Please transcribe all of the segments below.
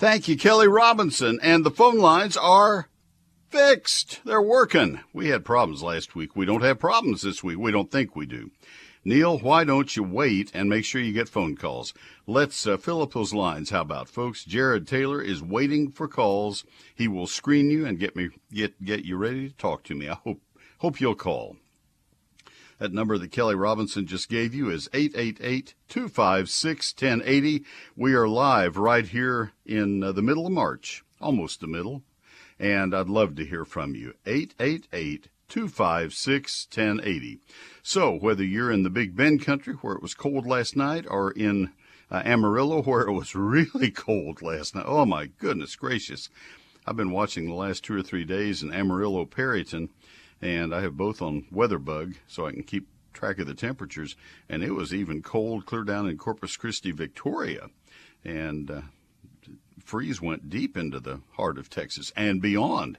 Thank you, Kelly Robinson. And the phone lines are fixed. They're working. We had problems last week. We don't have problems this week. We don't think we do. Neil, why don't you wait and make sure you get phone calls? Let's uh, fill up those lines. How about folks? Jared Taylor is waiting for calls. He will screen you and get me get get you ready to talk to me. I hope hope you'll call. That number that Kelly Robinson just gave you is 888 256 1080. We are live right here in uh, the middle of March, almost the middle, and I'd love to hear from you. 888 256 1080. So, whether you're in the Big Bend country where it was cold last night or in uh, Amarillo where it was really cold last night, oh my goodness gracious. I've been watching the last two or three days in Amarillo, Perryton, and I have both on WeatherBug so I can keep track of the temperatures. And it was even cold clear down in Corpus Christi, Victoria. And uh, freeze went deep into the heart of Texas and beyond.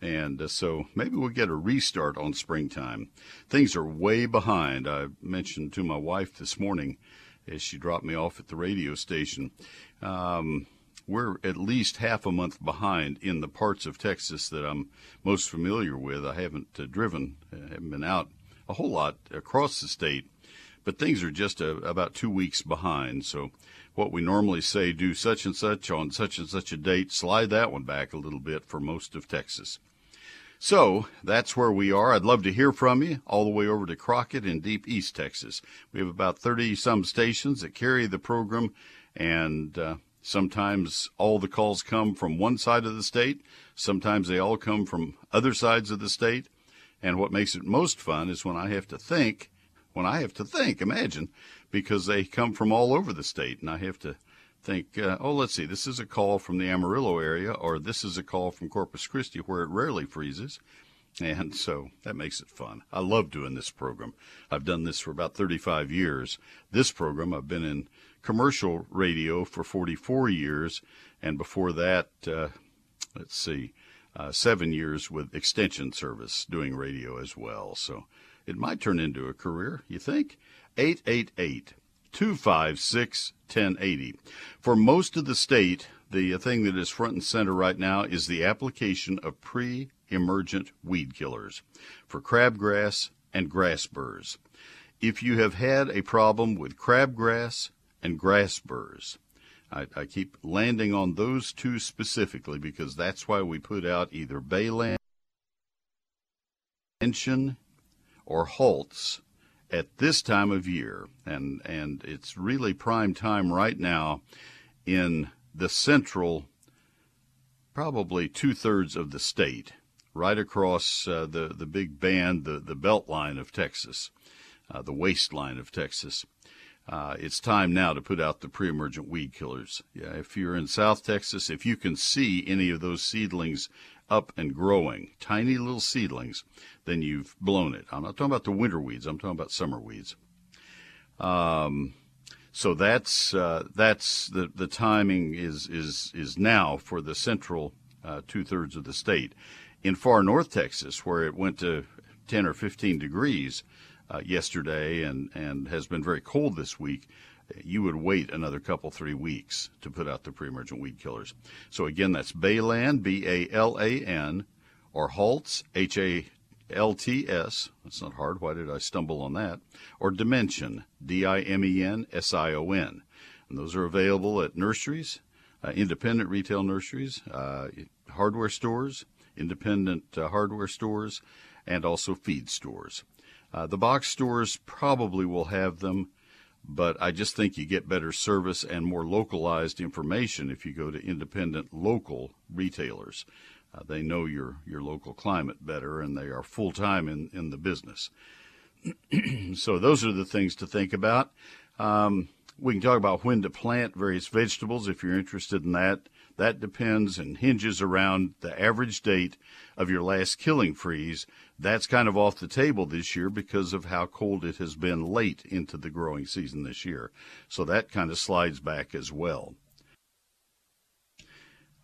And uh, so maybe we'll get a restart on springtime. Things are way behind. I mentioned to my wife this morning as she dropped me off at the radio station. Um, we're at least half a month behind in the parts of Texas that I'm most familiar with. I haven't uh, driven, uh, haven't been out a whole lot across the state, but things are just uh, about two weeks behind. So what we normally say, do such and such on such and such a date, slide that one back a little bit for most of Texas. So that's where we are. I'd love to hear from you all the way over to Crockett in deep East Texas. We have about 30 some stations that carry the program, and uh, sometimes all the calls come from one side of the state. Sometimes they all come from other sides of the state. And what makes it most fun is when I have to think, when I have to think, imagine, because they come from all over the state, and I have to think, uh, oh, let's see, this is a call from the Amarillo area, or this is a call from Corpus Christi, where it rarely freezes. And so that makes it fun. I love doing this program. I've done this for about 35 years. This program, I've been in commercial radio for 44 years, and before that, uh, let's see, uh, seven years with extension service doing radio as well. So it might turn into a career, you think? 888 256 1080. For most of the state, the thing that is front and center right now is the application of pre emergent weed killers for crabgrass and grass burrs. If you have had a problem with crabgrass and grass burrs, I, I, keep landing on those two specifically because that's why we put out either Balan or Halts at this time of year, and and it's really prime time right now in the central, probably two thirds of the state, right across uh, the the big band, the the belt line of Texas, uh, the waistline of Texas. Uh, it's time now to put out the pre-emergent weed killers. Yeah, if you're in South Texas, if you can see any of those seedlings up and growing, tiny little seedlings, then you've blown it. I'm not talking about the winter weeds. I'm talking about summer weeds. Um, so that's uh, that's the the timing is is is now for the central uh, two thirds of the state. In far north Texas, where it went to 10 or 15 degrees uh, yesterday and and has been very cold this week, you would wait another couple, three weeks to put out the pre-emergent weed killers. So again, that's Balan, B-A-L-A-N, or Halts, H-A-L-T-S. That's not hard. Why did I stumble on that? Or Dimension, D-I-M-E-N-S-I-O-N. And those are available at nurseries, uh, independent retail nurseries, uh, hardware stores, independent uh, hardware stores, and also feed stores. Uh, the box stores probably will have them but I just think you get better service and more localized information if you go to independent local retailers. Uh, they know your, your local climate better and they are full time in, in the business. so, those are the things to think about. Um, we can talk about when to plant various vegetables if you're interested in that. That depends and hinges around the average date of your last killing freeze. That's kind of off the table this year because of how cold it has been late into the growing season this year. So that kind of slides back as well.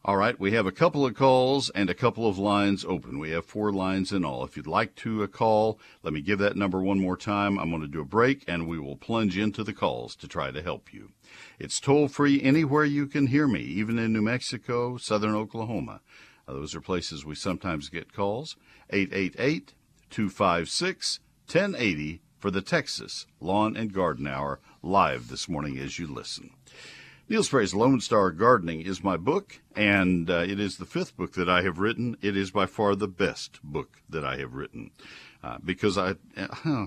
All right, we have a couple of calls and a couple of lines open. We have four lines in all. If you'd like to uh, call, let me give that number one more time. I'm going to do a break and we will plunge into the calls to try to help you. It's toll free anywhere you can hear me, even in New Mexico, southern Oklahoma. Uh, those are places we sometimes get calls. 888 256 1080 for the Texas Lawn and Garden Hour live this morning as you listen. Neil Sperry's Lone Star Gardening is my book, and uh, it is the fifth book that I have written. It is by far the best book that I have written uh, because I. Uh,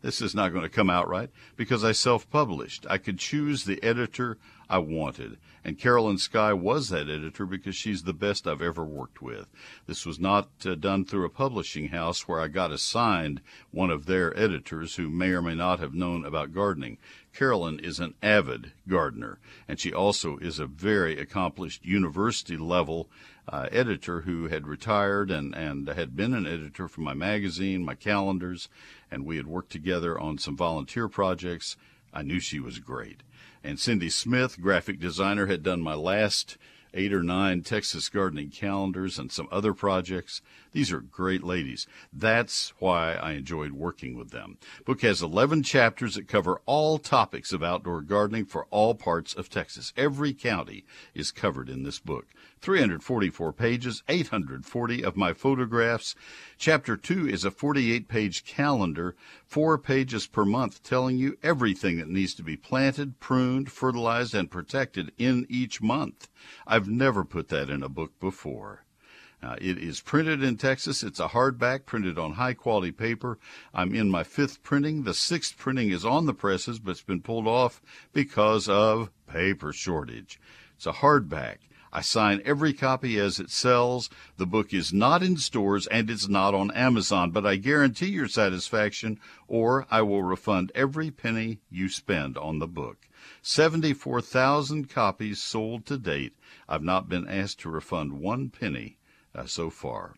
this is not going to come out right because I self published. I could choose the editor I wanted. And Carolyn Sky was that editor because she's the best I've ever worked with. This was not uh, done through a publishing house where I got assigned one of their editors who may or may not have known about gardening. Carolyn is an avid gardener, and she also is a very accomplished university level uh, editor who had retired and, and had been an editor for my magazine, my calendars, and we had worked together on some volunteer projects. I knew she was great. And Cindy Smith, graphic designer, had done my last eight or nine Texas gardening calendars and some other projects. These are great ladies. That's why I enjoyed working with them. Book has 11 chapters that cover all topics of outdoor gardening for all parts of Texas. Every county is covered in this book. 344 pages, 840 of my photographs. Chapter 2 is a 48 page calendar, four pages per month, telling you everything that needs to be planted, pruned, fertilized, and protected in each month. I've never put that in a book before. Uh, it is printed in Texas. It's a hardback printed on high quality paper. I'm in my fifth printing. The sixth printing is on the presses, but it's been pulled off because of paper shortage. It's a hardback. I sign every copy as it sells. The book is not in stores and it's not on Amazon, but I guarantee your satisfaction or I will refund every penny you spend on the book. 74,000 copies sold to date. I've not been asked to refund one penny uh, so far.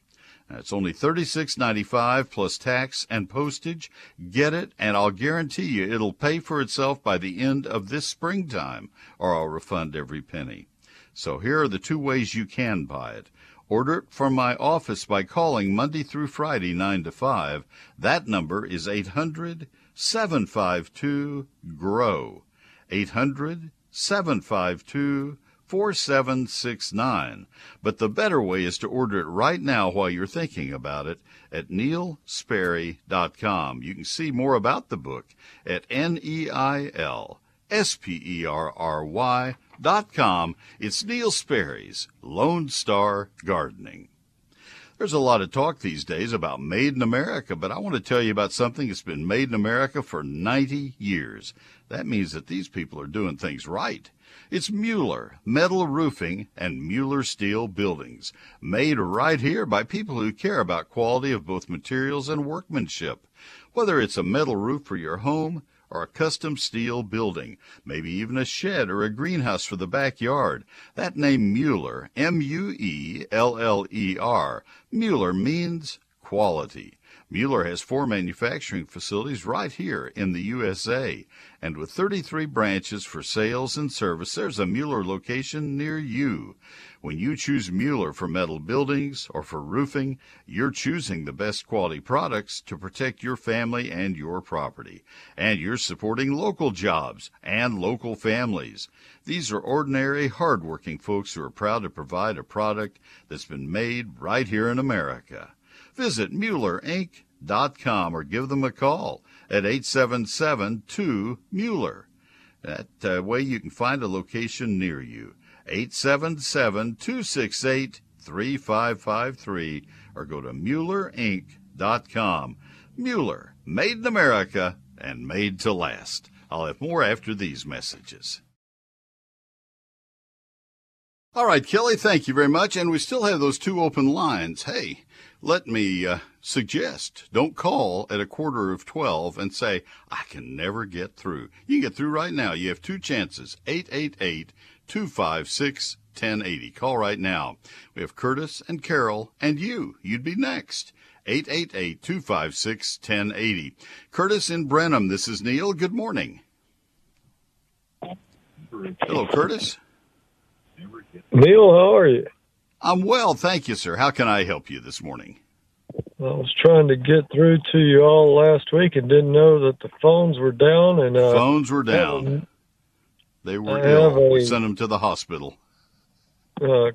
it's only $36.95 plus tax and postage. Get it, and I'll guarantee you it'll pay for itself by the end of this springtime, or I'll refund every penny. So here are the two ways you can buy it. Order it from my office by calling Monday through Friday, 9 to 5. That number is 800 752 GROW. 800 752 4769. But the better way is to order it right now while you're thinking about it at neilsperry.com. You can see more about the book at N E I L S P E R R Y dot com. It's Neil Sperry's Lone Star Gardening. There's a lot of talk these days about made in America, but I want to tell you about something that's been made in America for 90 years. That means that these people are doing things right. It's Mueller Metal Roofing and Mueller Steel Buildings, made right here by people who care about quality of both materials and workmanship. Whether it's a metal roof for your home, or a custom steel building, maybe even a shed or a greenhouse for the backyard. That name Mueller, M U E L L E R, Mueller means quality. Mueller has four manufacturing facilities right here in the USA, and with 33 branches for sales and service, there's a Mueller location near you. When you choose Mueller for metal buildings or for roofing, you're choosing the best quality products to protect your family and your property. And you're supporting local jobs and local families. These are ordinary, hardworking folks who are proud to provide a product that's been made right here in America. Visit MuellerInc.com or give them a call at 877 2 Mueller. That uh, way you can find a location near you. 877 268 3553 or go to MuellerInc.com. Mueller, made in America and made to last. I'll have more after these messages. All right, Kelly, thank you very much. And we still have those two open lines. Hey, let me uh, suggest don't call at a quarter of 12 and say, I can never get through. You can get through right now. You have two chances 888 256 1080. Call right now. We have Curtis and Carol and you. You'd be next. 888 256 1080. Curtis in Brenham, this is Neil. Good morning. Hello, Curtis. Neil, how are you? I'm well, thank you, sir. How can I help you this morning? I was trying to get through to you all last week and didn't know that the phones were down. And uh, Phones were down. They were I ill. have We sent them to the hospital. uh,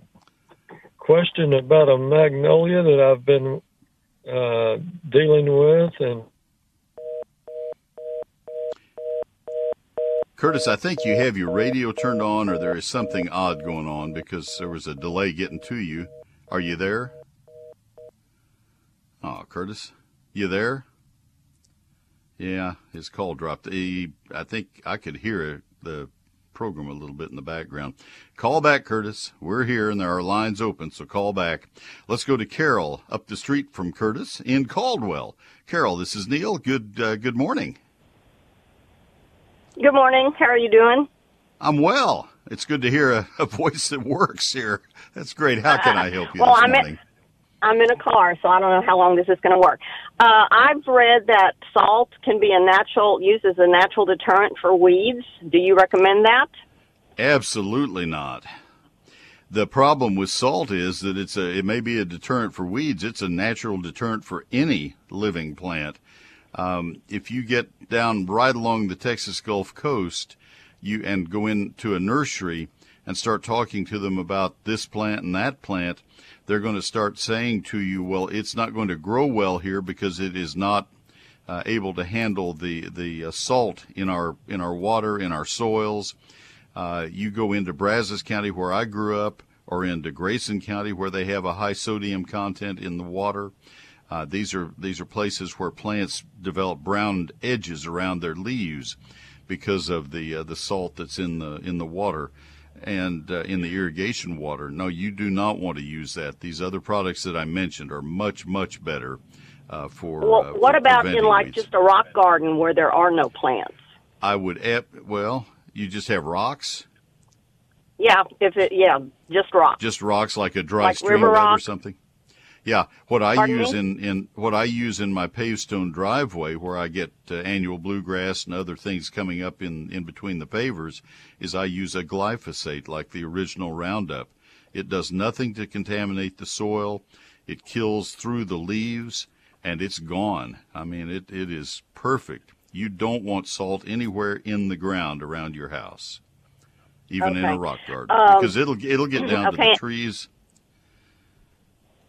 question about a magnolia that I've been uh, dealing with, and Curtis, I think you have your radio turned on, or there is something odd going on because there was a delay getting to you. Are you there? Oh, Curtis, you there? Yeah, his call dropped. He, I think I could hear the program a little bit in the background. Call back, Curtis. We're here, and there are lines open, so call back. Let's go to Carol up the street from Curtis in Caldwell. Carol, this is Neil. Good, uh, good morning. Good morning. How are you doing? I'm well. It's good to hear a, a voice that works here. That's great. How can I help you Well, this I'm in- I'm in a car, so I don't know how long this is going to work. Uh, I've read that salt can be a natural used as a natural deterrent for weeds. Do you recommend that? Absolutely not. The problem with salt is that it's a it may be a deterrent for weeds. It's a natural deterrent for any living plant. Um, if you get down right along the Texas Gulf Coast, you and go into a nursery and start talking to them about this plant and that plant, they're going to start saying to you, "Well, it's not going to grow well here because it is not uh, able to handle the the uh, salt in our in our water in our soils." Uh, you go into Brazos County, where I grew up, or into Grayson County, where they have a high sodium content in the water. Uh, these are these are places where plants develop brown edges around their leaves because of the uh, the salt that's in the in the water and uh, in the irrigation water. No, you do not want to use that. These other products that I mentioned are much much better uh, for. Well, uh, what for about in like weeds. just a rock garden where there are no plants? I would ep- well, you just have rocks, Yeah, if it yeah, just rocks. just rocks like a dry Like bed or something. Yeah, what I Pardon use me? in, in what I use in my paved stone driveway, where I get uh, annual bluegrass and other things coming up in in between the pavers, is I use a glyphosate like the original Roundup. It does nothing to contaminate the soil. It kills through the leaves, and it's gone. I mean, it, it is perfect. You don't want salt anywhere in the ground around your house, even in a rock garden, Um, because it'll it'll get down to the trees.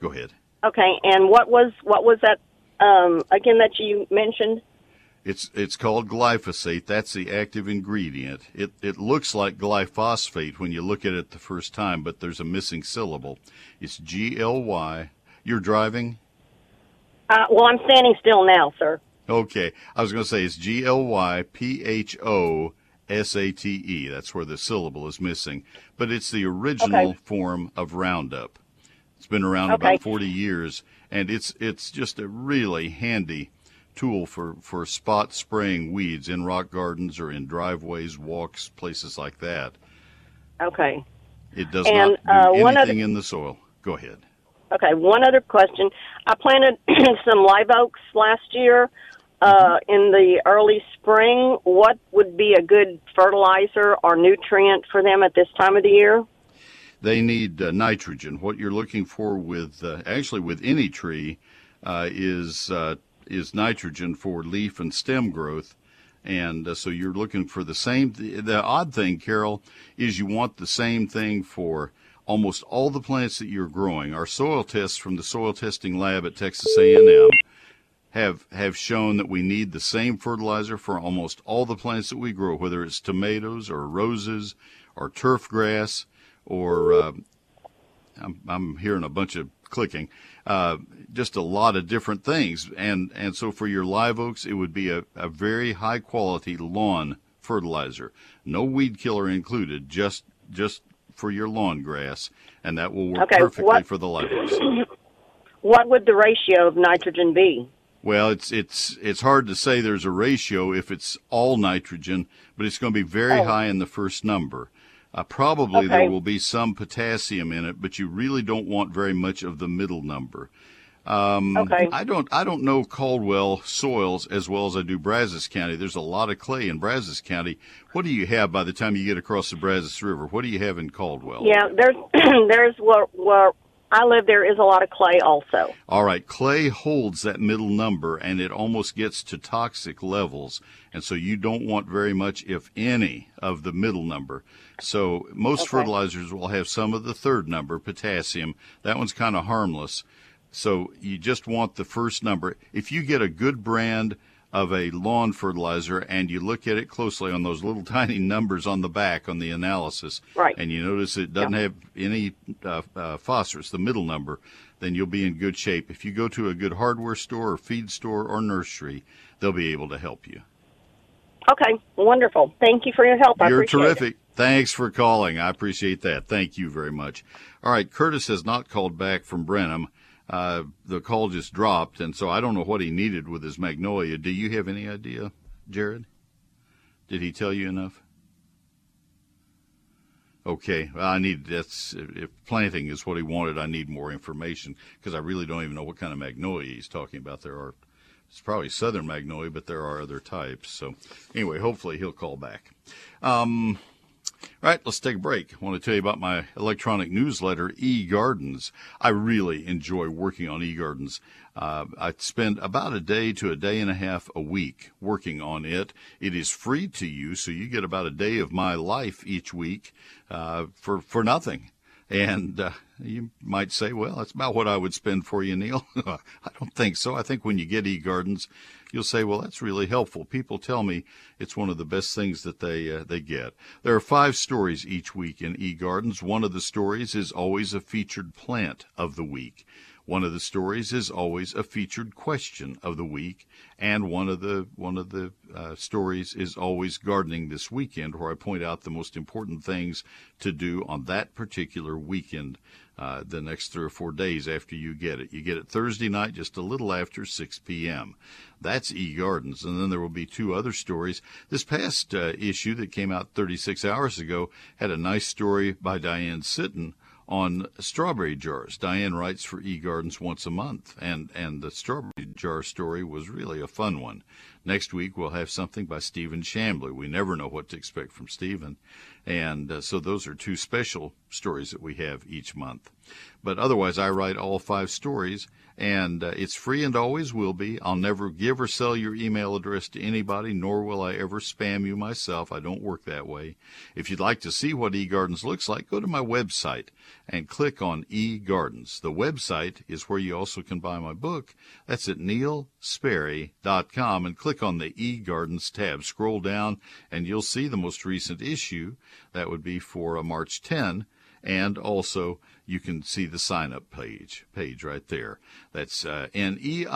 Go ahead. Okay, and what was what was that um, again that you mentioned? It's it's called glyphosate. That's the active ingredient. It it looks like glyphosate when you look at it the first time, but there's a missing syllable. It's G L Y. You're driving? Uh, well, I'm standing still now, sir. Okay. I was going to say it's G L Y P H O S A T E. That's where the syllable is missing. But it's the original Okay. form of Roundup. It's been around Okay. about 40 years, and it's it's just a really handy tool for, for spot spraying weeds in rock gardens or in driveways, walks, places like that. Okay. It does And, not do uh, one anything other- in the soil. Go ahead. Okay, one other question. I planted some live oaks last year uh, in the early spring. What would be a good fertilizer or nutrient for them at this time of the year? They need uh, nitrogen. What you're looking for with uh, actually with any tree uh, is uh, is nitrogen for leaf and stem growth, and uh, so you're looking for the same. Th- the odd thing, Carol, is you want the same thing for almost all the plants that you're growing. Our soil tests from the soil testing lab at Texas A&M have have shown that we need the same fertilizer for almost all the plants that we grow, whether it's tomatoes or roses or turf grass or uh, I'm, I'm hearing a bunch of clicking, uh, just a lot of different things. And and so for your live oaks, it would be a, a very high quality lawn fertilizer, no weed killer included, just just for your lawn grass, and that will work Okay, perfectly what- for the live oaks. What would the ratio of nitrogen be? Well, it's it's it's hard to say there's a ratio if it's all nitrogen, but it's going to be very Oh. high in the first number. Uh, probably there will be some potassium in it, but you really don't want very much of the middle number. Um, Okay. I don't I don't know Caldwell soils as well as I do Brazos County. There's a lot of clay in Brazos County. What do you have by the time you get across the Brazos River? What do you have in Caldwell? Yeah, there's there's where where I live. There is a lot of clay also. All right, clay holds that middle number and it almost gets to toxic levels. And so you don't want very much, if any, of the middle number. So most Okay. fertilizers will have some of the third number, potassium. That one's kind of harmless. So you just want the first number. If you get a good brand of a lawn fertilizer and you look at it closely on those little tiny numbers on the back on the analysis, Right. and you notice it doesn't have any uh, uh, phosphorus, the middle number, then you'll be in good shape. If you go to a good hardware store or feed store or nursery, they'll be able to help you. Okay, wonderful. Thank you for your help. I You're terrific. Thanks for calling. I appreciate that. Thank you very much. All right, Curtis has not called back from Brenham. Uh, the call just dropped, and so I don't know what he needed with his magnolia. Do you have any idea, Jared? Did he tell you enough? Okay, well, I need that's if planting is what he wanted. I need more information because I really don't even know what kind of magnolia he's talking about. There are it's probably southern magnolia, but there are other types. So anyway, hopefully he'll call back. Um, all right, let's take a break. I want to tell you about my electronic newsletter, eGardens. I really enjoy working on eGardens. Uh, I spend about a day to a day and a half a week working on it. It is free to you, so you get about a day of my life each week uh, for for nothing. And uh, you might say, well, that's about what I would spend for you, Neil. I don't think so. I think when you get eGardens, you'll say, well, that's really helpful. People tell me it's one of the best things that they uh, they get. There are five stories each week in eGardens. One of the stories is always a featured plant of the week. One of the stories is always a featured question of the week, and one of the one of the uh, stories is always gardening this weekend, where I point out the most important things to do on that particular weekend. Uh, the next three or four days after you get it, you get it Thursday night, just a little after 6 p.m. That's eGardens, and then there will be two other stories. This past uh, issue that came out 36 hours ago had a nice story by Diane Sitten on strawberry jars. Diane writes for eGardens once a month, and, and the strawberry jar story was really a fun one. Next week, we'll have something by Steven Chamblee. We never know what to expect from Steven. And uh, so those are two special stories that we have each month. But otherwise, I write all five stories, and uh, it's free and always will be. I'll never give or sell your email address to anybody, nor will I ever spam you myself. I don't work that way. If you'd like to see what eGardens looks like, go to my website and click on eGardens. The website is where you also can buy my book. That's at neilsperry.com and click on the eGardens tab. Scroll down and you'll see the most recent issue. That would be for uh, March 10 and also you can see the sign up page page right there. That's uh, n-e-i-l-s-p-e-r-r-y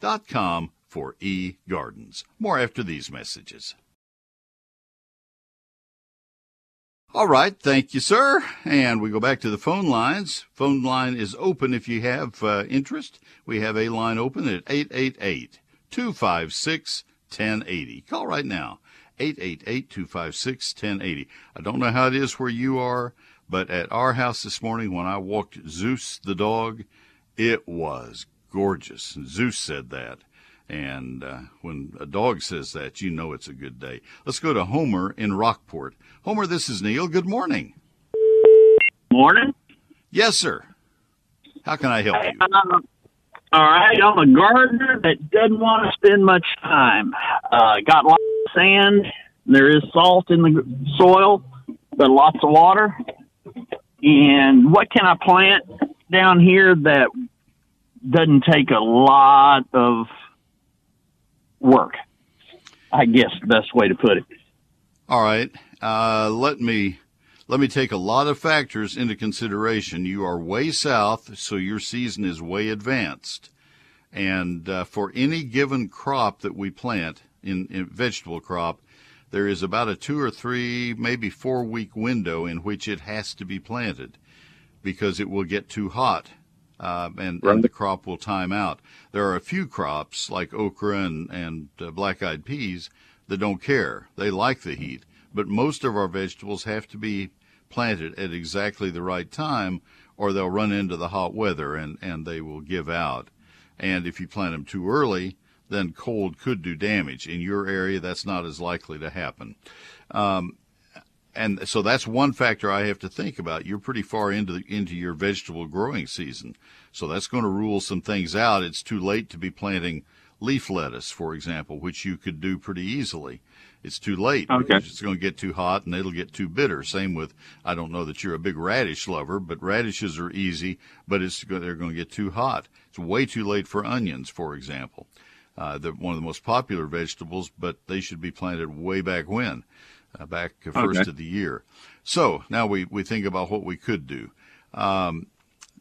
dot com for e gardens more after these messages. All right. Thank you sir. And we go back to the phone lines. Phone line is open if you have uh, interest. We have a line open at 888 256 1080 call right now 888-256-1080. I don't know how it is where you are, but at our house this morning when I walked Zeus the dog, it was gorgeous. Zeus said that. And uh, when a dog says that, you know it's a good day. Let's go to Homer in Rockport. Homer, this is Neil. Good morning. Morning. Yes, sir. How can I help you? Um, all right, I'm a gardener that doesn't want to spend much time. Uh, got lots sand. There is salt in the soil, but lots of water. And what can I plant down here that doesn't take a lot of work? I guess the best way to put it. All right. Uh, let me let me take a lot of factors into consideration. You are way south, so your season is way advanced. And uh, for any given crop that we plant in, in vegetable crop, there is about a two or three, maybe four week window in which it has to be planted because it will get too hot uh, and, Right. and the crop will time out. There are a few crops like okra and, and uh, black eyed peas that don't care. They like the heat. But most of our vegetables have to be planted at exactly the right time, or they'll run into the hot weather and, and they will give out. And if you plant them too early, then cold could do damage. In your area, that's not as likely to happen. Um, and so that's one factor I have to think about. You're pretty far into the, into your vegetable growing season, so that's going to rule some things out. It's too late to be planting leaf lettuce, for example, which you could do pretty easily. It's too late Okay. because it's going to get too hot and it'll get too bitter. Same with I don't know that you're a big radish lover, but radishes are easy, but it's they're going to get too hot. It's way too late for onions, for example. Uh, they're one of the most popular vegetables, but they should be planted way back when, uh, back first Okay. of the year. So now we, we think about what we could do. Um,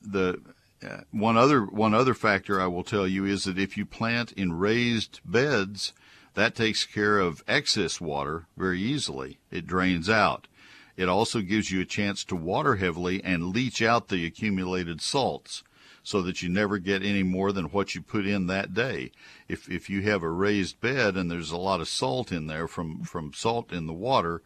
the uh, one other one other factor I will tell you is that if you plant in raised beds, that takes care of excess water very easily. It drains out. It also gives you a chance to water heavily and leach out the accumulated salts so that you never get any more than what you put in that day. If if you have a raised bed and there's a lot of salt in there from from salt in the water,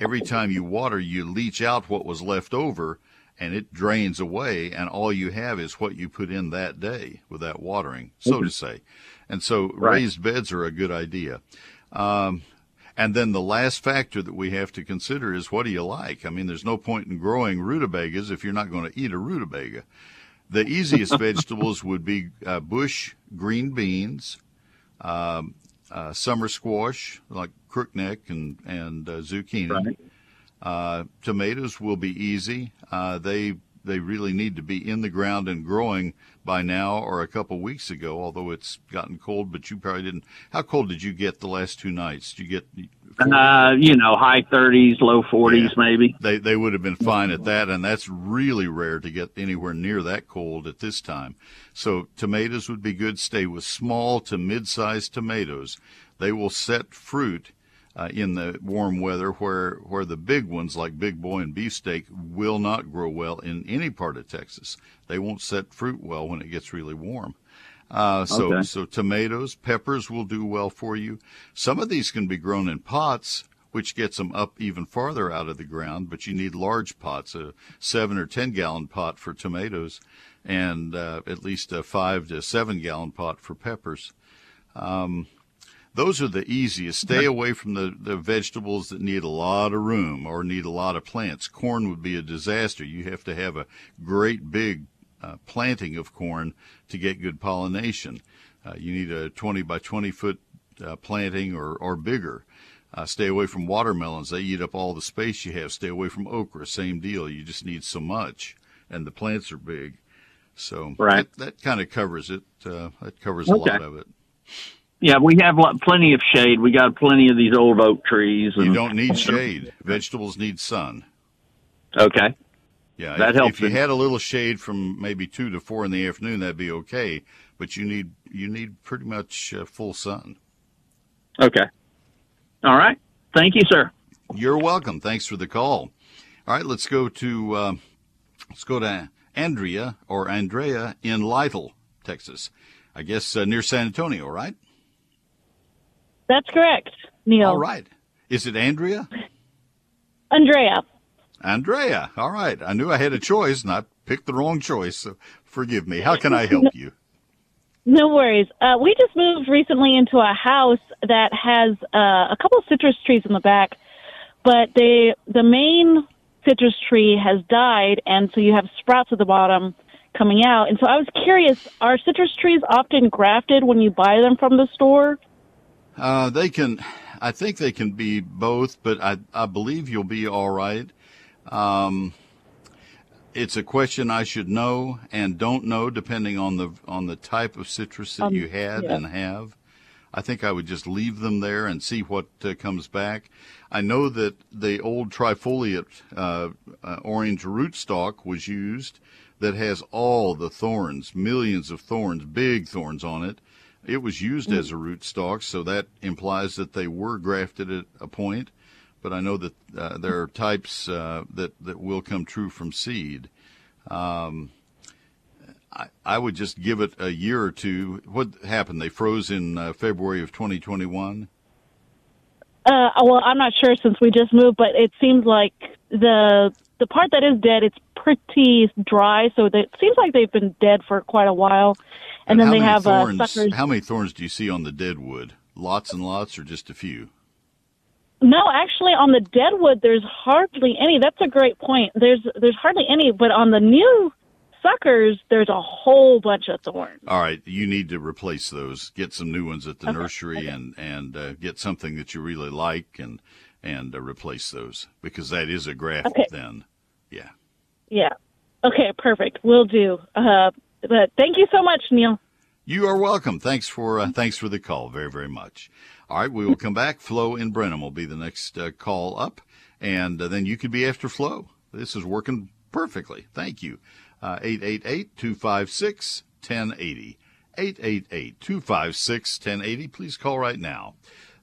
every time you water you leach out what was left over and it drains away and all you have is what you put in that day with that watering, so to say. And so Right. raised beds are a good idea. Um, and then the last factor that we have to consider is what do you like? I mean, there's no point in growing rutabagas if you're not going to eat a rutabaga. The easiest vegetables would be uh, bush green beans, um, uh, summer squash like crookneck and and uh, zucchini. Right. Uh, tomatoes will be easy. Uh, they they really need to be in the ground and growing by now or a couple weeks ago. Although it's gotten cold, but you probably didn't. How cold did you get the last two nights? Did you get? 40? Uh, you know, high 30s, low 40s, maybe. they they would have been fine at that, and that's really rare to get anywhere near that cold at this time. So tomatoes would be good. Stay with small to mid-sized tomatoes. They will set fruit uh, in the warm weather, where where the big ones like Big Boy and Beefsteak will not grow well in any part of Texas. They won't set fruit well when it gets really warm. Uh, so, Okay. so tomatoes, peppers will do well for you. Some of these can be grown in pots, which gets them up even farther out of the ground, but you need large pots, a seven or 10 gallon pot for tomatoes, and uh, at least a five to seven gallon pot for peppers. Um, those are the easiest. Stay away from the, the vegetables that need a lot of room or need a lot of plants. Corn would be a disaster. You have to have a great big uh, planting of corn to get good pollination. Uh, you need a 20 by 20 foot uh, planting or, or bigger. Uh, stay away from watermelons. They eat up all the space you have. Stay away from okra. Same deal. You just need so much, and the plants are big. So Right. that, that kind of covers it. Uh, that covers a lot of it. Yeah, we have plenty of shade. We got plenty of these old oak trees. And, You don't need shade. Vegetables need sun. Okay. Yeah, That if, helps if you it. had a little shade from maybe two to four in the afternoon, that'd be okay. But you need you need pretty much uh, full sun. Okay. All right. Thank you, sir. You're welcome. Thanks for the call. All right, let's go to uh, let's go to Andrea or Andrea in Lytle, Texas. I guess uh, near San Antonio, right? That's correct, Neil. All right. Is it Andrea? Andrea. Andrea. All right. I knew I had a choice, and I picked the wrong choice. So forgive me. How can I help you? No worries. Uh, we just moved recently into a house that has uh, a couple of citrus trees in the back, but they the main citrus tree has died, and so you have sprouts at the bottom coming out. And so I was curious: are citrus trees often grafted when you buy them from the store? Uh, they can, I think they can be both, but I, I believe you'll be all right. Um, it's a question I should know and don't know depending on the on the type of citrus that Um, you had yeah. and have. I think I would just leave them there and see what uh, comes back. I know that the old trifoliate uh, uh, orange rootstock was used that has all the thorns, millions of thorns, big thorns on it. It was used as a rootstock, so that implies that they were grafted at a point. But I know that uh, there are types uh, that that will come true from seed. Um, I, I would just give it a year or two. What happened? They froze in uh, February of 2021. Uh, well, I'm not sure since we just moved, but it seems like the the part that is dead, it's pretty dry, so that it seems like they've been dead for quite a while. And, then they have thorns, uh, suckers. How many thorns do you see on the dead wood? Lots and lots, or just a few? No, actually, on the deadwood, there's hardly any. That's a great point. There's there's hardly any, but on the new suckers, there's a whole bunch of thorns. All right, you need to replace those. Get some new ones at the nursery, and and uh, get something that you really like, and and uh, replace those because that is a graft. Okay. Then, yeah. Yeah. Okay, perfect. We'll do. Uh, but thank you so much, Neil. You are welcome. Thanks for uh, thanks for the call. Very very much. All right, we will come back. Flo and Brenham will be the next uh, call up, and uh, then you could be after Flo. This is working perfectly. Thank you. Uh, 888-256-1080. 888-256-1080. Please call right now.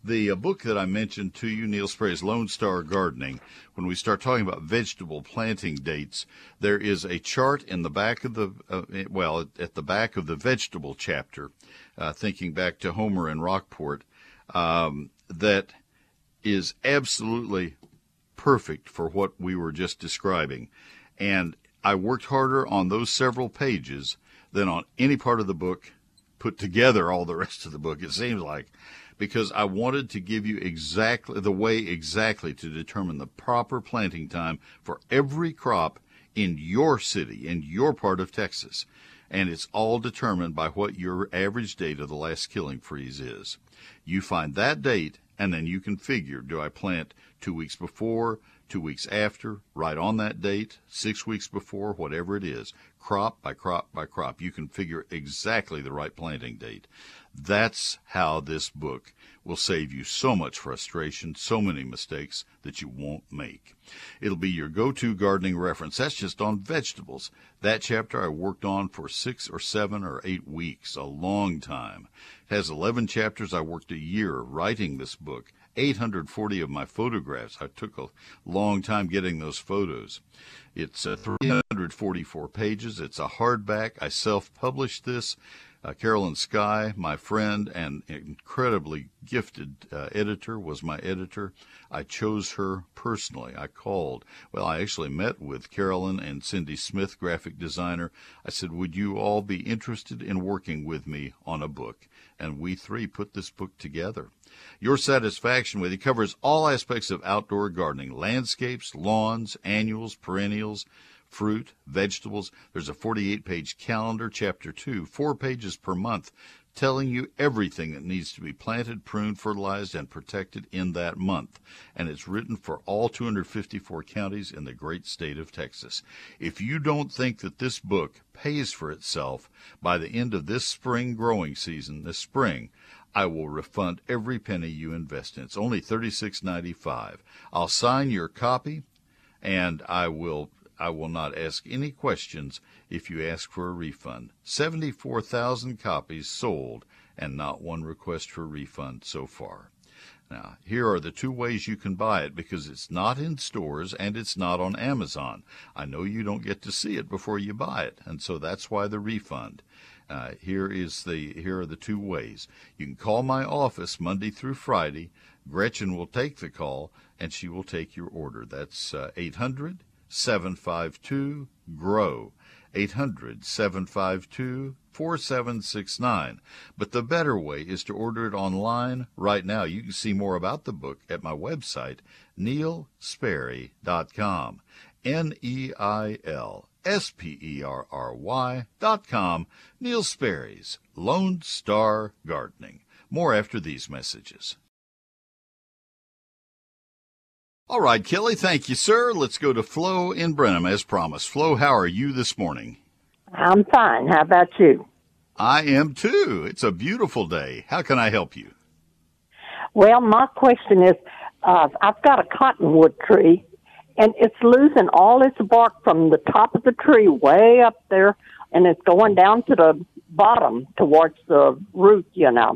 The uh, book that I mentioned to you, Neil Sperry's Lone Star Gardening, when we start talking about vegetable planting dates, there is a chart in the back of the, uh, well, at, at the back of the vegetable chapter, uh, thinking back to Homer and Rockport, um, that is absolutely perfect for what we were just describing. And I worked harder on those several pages than on any part of the book put together all the rest of the book, it seems like, because I wanted to give you exactly the way exactly to determine the proper planting time for every crop in your city, in your part of Texas. And it's all determined by what your average date of the last killing freeze is. You find that date, and then you can figure do I plant two weeks before, two weeks after, right on that date, six weeks before, whatever it is, crop by crop by crop. You can figure exactly the right planting date. That's how this book will save you so much frustration, so many mistakes that you won't make. It'll be your go-to gardening reference. That's just on vegetables. That chapter I worked on for six or seven or eight weeks, a long time. It has 11 chapters. I worked a year writing this book. 840 of my photographs. I took a long time getting those photos. It's uh, 344 pages. It's a hardback. I self-published this. Uh, Carolyn Sky, my friend and incredibly gifted uh, editor, was my editor. I chose her personally. I called. Well, I actually met with Carolyn and Cindy Smith, graphic designer. I said, Would you all be interested in working with me on a book? And we three put this book together. Your satisfaction with it covers all aspects of outdoor gardening landscapes, lawns, annuals, perennials fruit, vegetables. There's a 48 page calendar, chapter 2, four pages per month, telling you everything that needs to be planted, pruned, fertilized, and protected in that month. And it's written for all 254 counties in the great state of Texas. If you don't think that this book pays for itself by the end of this spring growing season, this spring, I will refund every penny you invest in. It's only $36.95. I'll sign your copy and I will I will not ask any questions if you ask for a refund. 74,000 copies sold and not one request for refund so far. Now, here are the two ways you can buy it because it's not in stores and it's not on Amazon. I know you don't get to see it before you buy it, and so that's why the refund. Uh, here is the here are the two ways. You can call my office Monday through Friday. Gretchen will take the call and she will take your order. That's uh, 800 752 GROW. 800 752 4769. But the better way is to order it online right now. You can see more about the book at my website, neilsperry.com. N E I L S P E R R Y dot com. Neil Sperry's Lone Star Gardening. More after these messages. All right, Kelly, thank you, sir. Let's go to Flo in Brenham as promised. Flo, how are you this morning? I'm fine. How about you? I am too. It's a beautiful day. How can I help you? Well, my question is uh, I've got a cottonwood tree, and it's losing all its bark from the top of the tree way up there, and it's going down to the bottom towards the root, you know,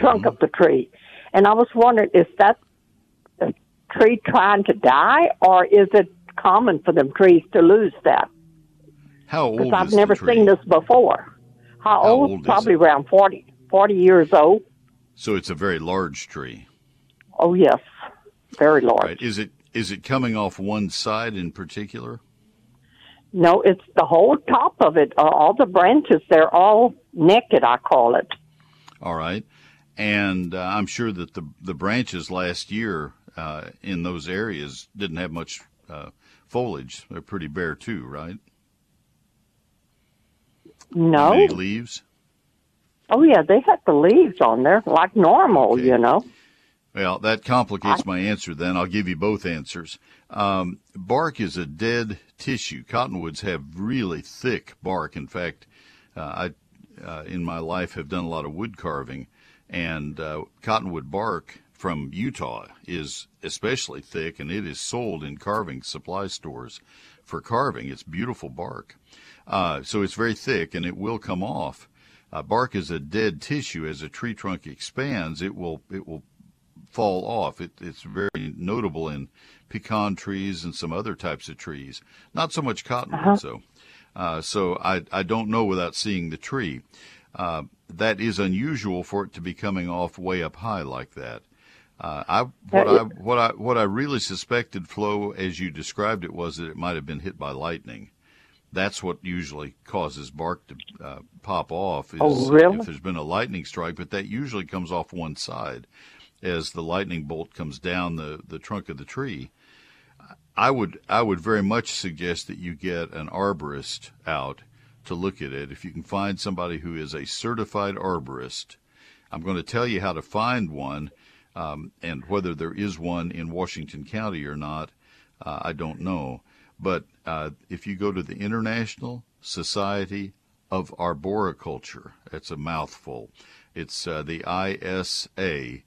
trunk Mm-hmm. of the tree. And I was wondering, is that tree trying to die, or is it common for them trees to lose that? How old is it? Because I've never seen this before. How, How old? old Probably around 40, 40 years old. So it's a very large tree. Oh, yes. very large. Right. Is it is it coming off one side in particular? No, it's the whole top of it. Uh, all the branches, they're all naked, I call it. All right. And uh, I'm sure that the the branches last year uh, in those areas didn't have much uh, foliage. They're pretty bare too, right? No. Any leaves? Oh yeah, they had the leaves on there like normal, Okay. you know. Well, that complicates my answer then. I'll give you both answers. Um, bark is a dead tissue. Cottonwoods have really thick bark. In fact, uh, I, uh, in my life, have done a lot of wood carving, and uh, cottonwood bark from Utah is especially thick, and it is sold in carving supply stores for carving. It's beautiful bark. Uh, so it's very thick, and it will come off. Uh, bark is a dead tissue. As a tree trunk expands, it will it will fall off. It, it's very notable in pecan trees and some other types of trees. Not so much cottonwood, though. Uh, so I, I don't know without seeing the tree. Uh, that is unusual for it to be coming off way up high like that. Uh, I what I what I what I really suspected, Flo, as you described it, was that it might have been hit by lightning. That's what usually causes bark to uh, pop off. Is Oh, really? If there's been a lightning strike, but that usually comes off one side as the lightning bolt comes down the, the trunk of the tree. I would I would very much suggest that you get an arborist out to look at it. If you can find somebody who is a certified arborist, I'm going to tell you how to find one, um, and whether there is one in Washington County or not, uh, I don't know. But uh, if you go to the International Society of Arboriculture, it's a mouthful. It's uh, the ISA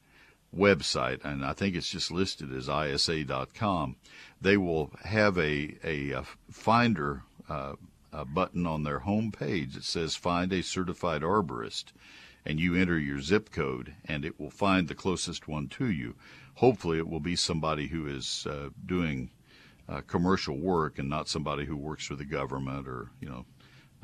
website, and I think it's just listed as isa.com. They will have a a, uh finder uh, a button on their home page that says "Find a certified arborist," and you enter your zip code, and it will find the closest one to you. Hopefully, it will be somebody who is uh, doing uh, commercial work and not somebody who works for the government or you know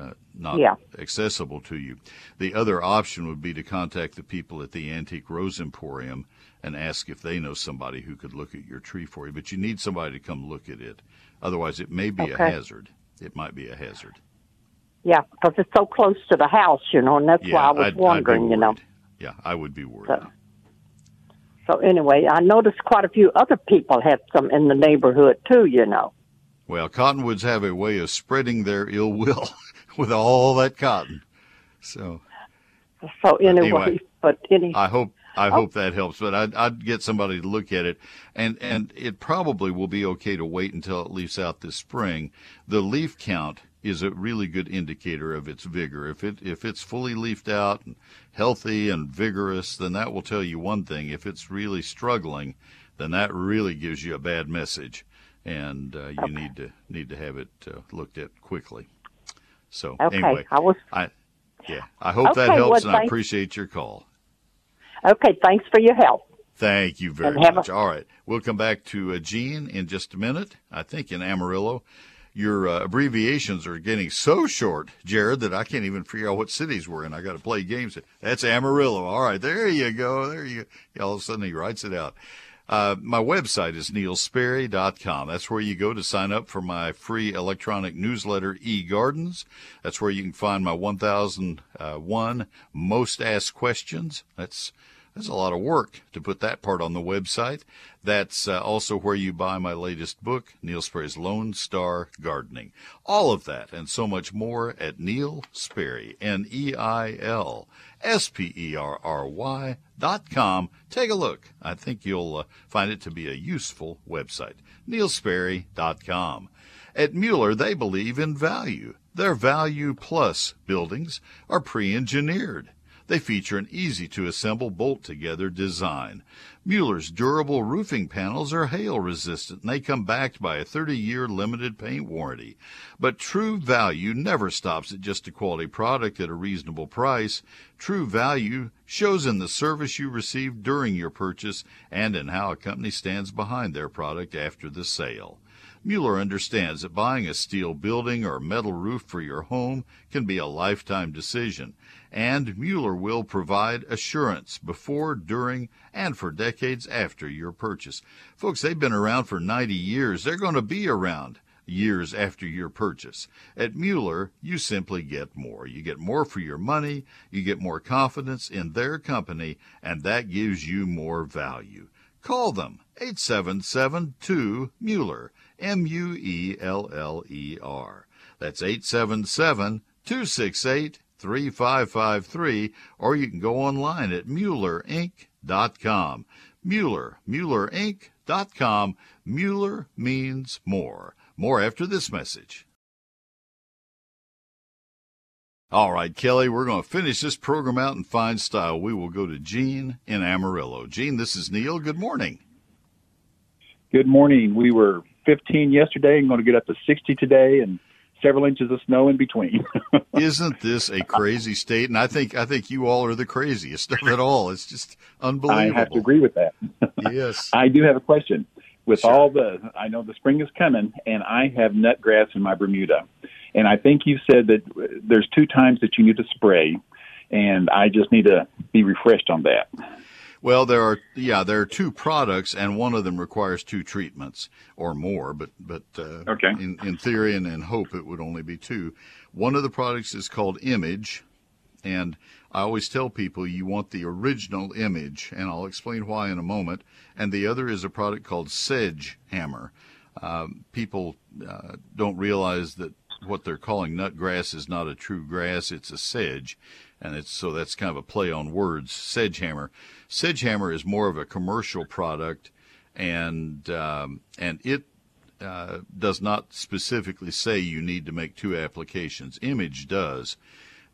uh, not Yeah. accessible to you. The other option would be to contact the people at the Antique Rose Emporium and ask if they know somebody who could look at your tree for you. But you need somebody to come look at it. Otherwise, it may be a hazard. It might be a hazard. Yeah, because it's so close to the house, you know, and that's why I was I'd, wondering, I'd you know. Yeah, I would be worried. So- So anyway, I noticed quite a few other people had some in the neighborhood too, you know. Well, cottonwoods have a way of spreading their ill will with all that cotton. So So anyway, anyway, but any I hope I Oh. hope that helps. But I'd, I'd get somebody to look at it, and and it probably will be okay to wait until it leaves out this spring. The leaf count is a really good indicator of its vigor. If it if it's fully leafed out and healthy and vigorous, then that will tell you one thing. If it's really struggling, then that really gives you a bad message, and uh, you need to need to have it uh, looked at quickly. So okay, anyway, I was I yeah, I hope that helps, well, and I appreciate your call. okay. Thanks for your help. Thank you very have a- much. All right. We'll come back to uh, Gene in just a minute, I think in Amarillo. Your uh, abbreviations are getting so short, Jared, that I can't even figure out what cities we're in. I got to play games. That's Amarillo. All right. There you go. There you go. All of a sudden he writes it out. Uh, my website is neilsperry.com. That's where you go to sign up for my free electronic newsletter, eGardens. That's where you can find my 1001 most asked questions. That's that's a lot of work to put that part on the website. That's uh, also where you buy my latest book, Neil Sperry's Lone Star Gardening. All of that and so much more at Neil Sperry, N-E-I-L S-P-E-R-R-Y dot com. Take a look. I think you'll uh, find it to be a useful website. neilsperry.com. At Mueller, they believe in value. Their Value Plus buildings are pre-engineered. They feature an easy to assemble bolt together design. Mueller's durable roofing panels are hail resistant and they come backed by a 30 year limited paint warranty. But true value never stops at just a quality product at a reasonable price. True value shows in the service you receive during your purchase and in how a company stands behind their product after the sale. Mueller understands that buying a steel building or metal roof for your home can be a lifetime decision, and Mueller will provide assurance before, during, and for decades after your purchase. Folks, they've been around for 90 years. They're going to be around years after your purchase. At Mueller, you simply get more. You get more for your money, you get more confidence in their company, and that gives you more value. Call them 877 2 Mueller. M U E L L E R. That's 877 268 3553, or you can go online at MuellerInc.com. Mueller, MuellerInc.com. Mueller means more. More after this message. All right, Kelly, we're going to finish this program out in fine style. We will go to Gene in Amarillo. Gene, this is Neil. Good morning. Good morning. We were 15 yesterday and going to get up to 60 today and several inches of snow in between. Isn't this a crazy state? And I think I think you all are the craziest of it all. It's just unbelievable. I have to agree with that. yes. I do have a question. With Sure. all the, I know the spring is coming, and I have nut grass in my Bermuda, and I think you said that there's two times that you need to spray, and I just need to be refreshed on that. Well, there are yeah, there are two products, and one of them requires two treatments or more. But but uh, Okay. in in theory and in hope, it would only be two. One of the products is called Image, and I always tell people you want the original image, and I'll explain why in a moment. And the other is a product called Sedge Hammer. Um, people uh, don't realize that what they're calling nut grass is not a true grass; it's a sedge, and it's so that's kind of a play on words. Sedgehammer, Sedgehammer is more of a commercial product, and um, and it uh, does not specifically say you need to make two applications. Image does.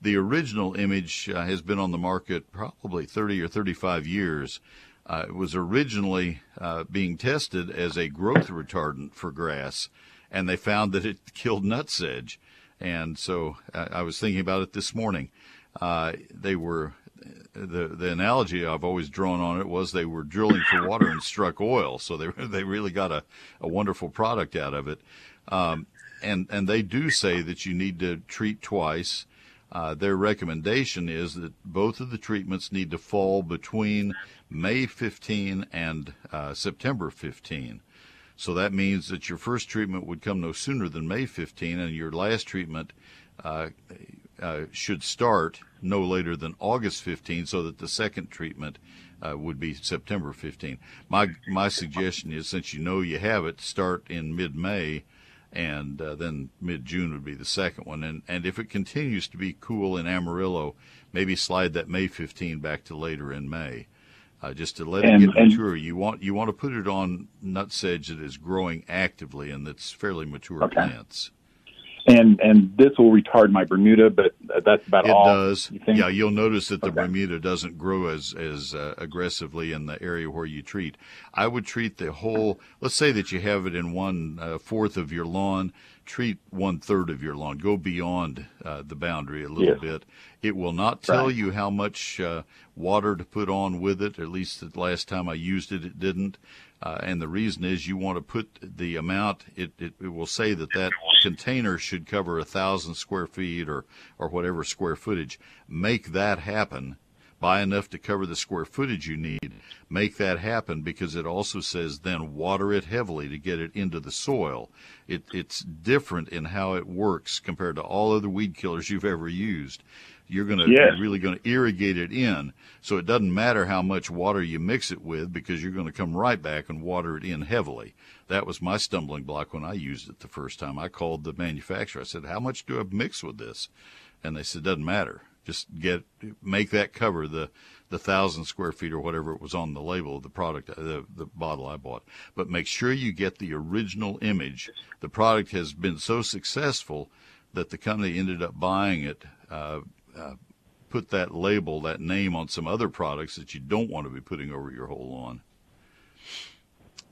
The original image uh, has been on the market probably 30 or 35 years. Uh, it was originally uh, being tested as a growth retardant for grass, and they found that it killed nutsedge. And so uh, I was thinking about it this morning. Uh, they were the the analogy I've always drawn on it was they were drilling for water and struck oil, so they they really got a, a wonderful product out of it. Um, and and they do say that you need to treat twice. Uh, their recommendation is that both of the treatments need to fall between May 15 and uh, September 15. So that means that your first treatment would come no sooner than May 15, and your last treatment uh, uh, should start no later than August 15, so that the second treatment uh, would be September 15. My my suggestion is, since you know you have it, start in mid-May, and uh, then mid-June would be the second one. And and if it continues to be cool in Amarillo, maybe slide that May 15 back to later in May. Uh, just to let And- it get and- mature, you want you want to put it on nut sedge that is growing actively and that's fairly mature Okay. plants. And and this will retard my Bermuda, but that's about It all. does. You yeah, you'll notice that the Okay. Bermuda doesn't grow as as uh, aggressively in the area where you treat. I would treat the whole. Let's say that you have it in one uh, fourth of your lawn. Treat one third of your lawn. Go beyond uh, the boundary a little Yes. bit. It will not tell Right. you how much uh, water to put on with it. At least the last time I used it, it didn't. Uh, and the reason is you want to put the amount. It, it, it will say that that container should cover a thousand square feet or or whatever square footage. Make that happen. Buy enough to cover the square footage you need. Make that happen because it also says then water it heavily to get it into the soil. It, it's different in how it works compared to all other weed killers you've ever used. You're going to Yes. really going to irrigate it in, so it doesn't matter how much water you mix it with because you're going to come right back and water it in heavily. That was my stumbling block when I used it the first time. I called the manufacturer. I said, "How much do I mix with this?" And they said, "Doesn't matter. Just get make that cover the the thousand square feet or whatever it was on the label of the product, the the bottle I bought. But make sure you get the original image. The product has been so successful that the company ended up buying it." Uh, uh, put that label, that name on some other products that you don't want to be putting over your whole lawn.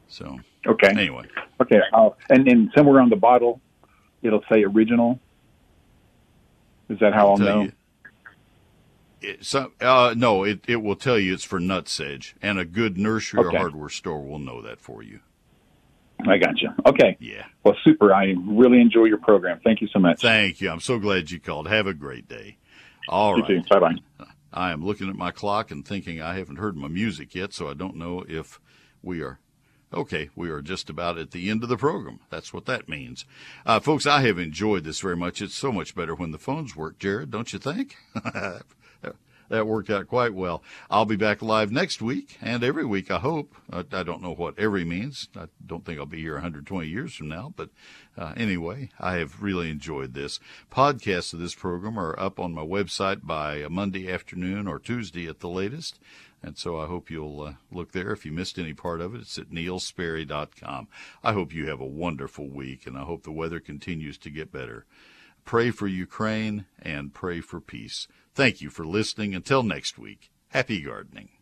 So Okay. anyway, Okay. I'll, and and somewhere on the bottle, it'll say original. Is that how I'll tell know? you- It, so, uh, no, it, it will tell you it's for nutsedge, and a good nursery Okay. or hardware store will know that for you. I got you. Okay. Yeah. Well, super. I really enjoy your program. Thank you so much. Thank you. I'm so glad you called. Have a great day. All right. Bye bye. I am looking at my clock and thinking I haven't heard my music yet, so I don't know if we are. Okay, we are just about at the end of the program. That's what that means. Uh, folks, I have enjoyed this very much. It's so much better when the phones work, Jared, don't you think? that worked out quite well. I'll be back live next week and every week, I hope. I, I don't know what every means. I don't think I'll be here 120 years from now, but uh, anyway, I have really enjoyed this. Podcasts of this program are up on my website by Monday afternoon or Tuesday at the latest. And so I hope you'll uh, look there. If you missed any part of it, it's at neilsperry.com. I hope you have a wonderful week and I hope the weather continues to get better. Pray for Ukraine and pray for peace. Thank you for listening. Until next week, happy gardening.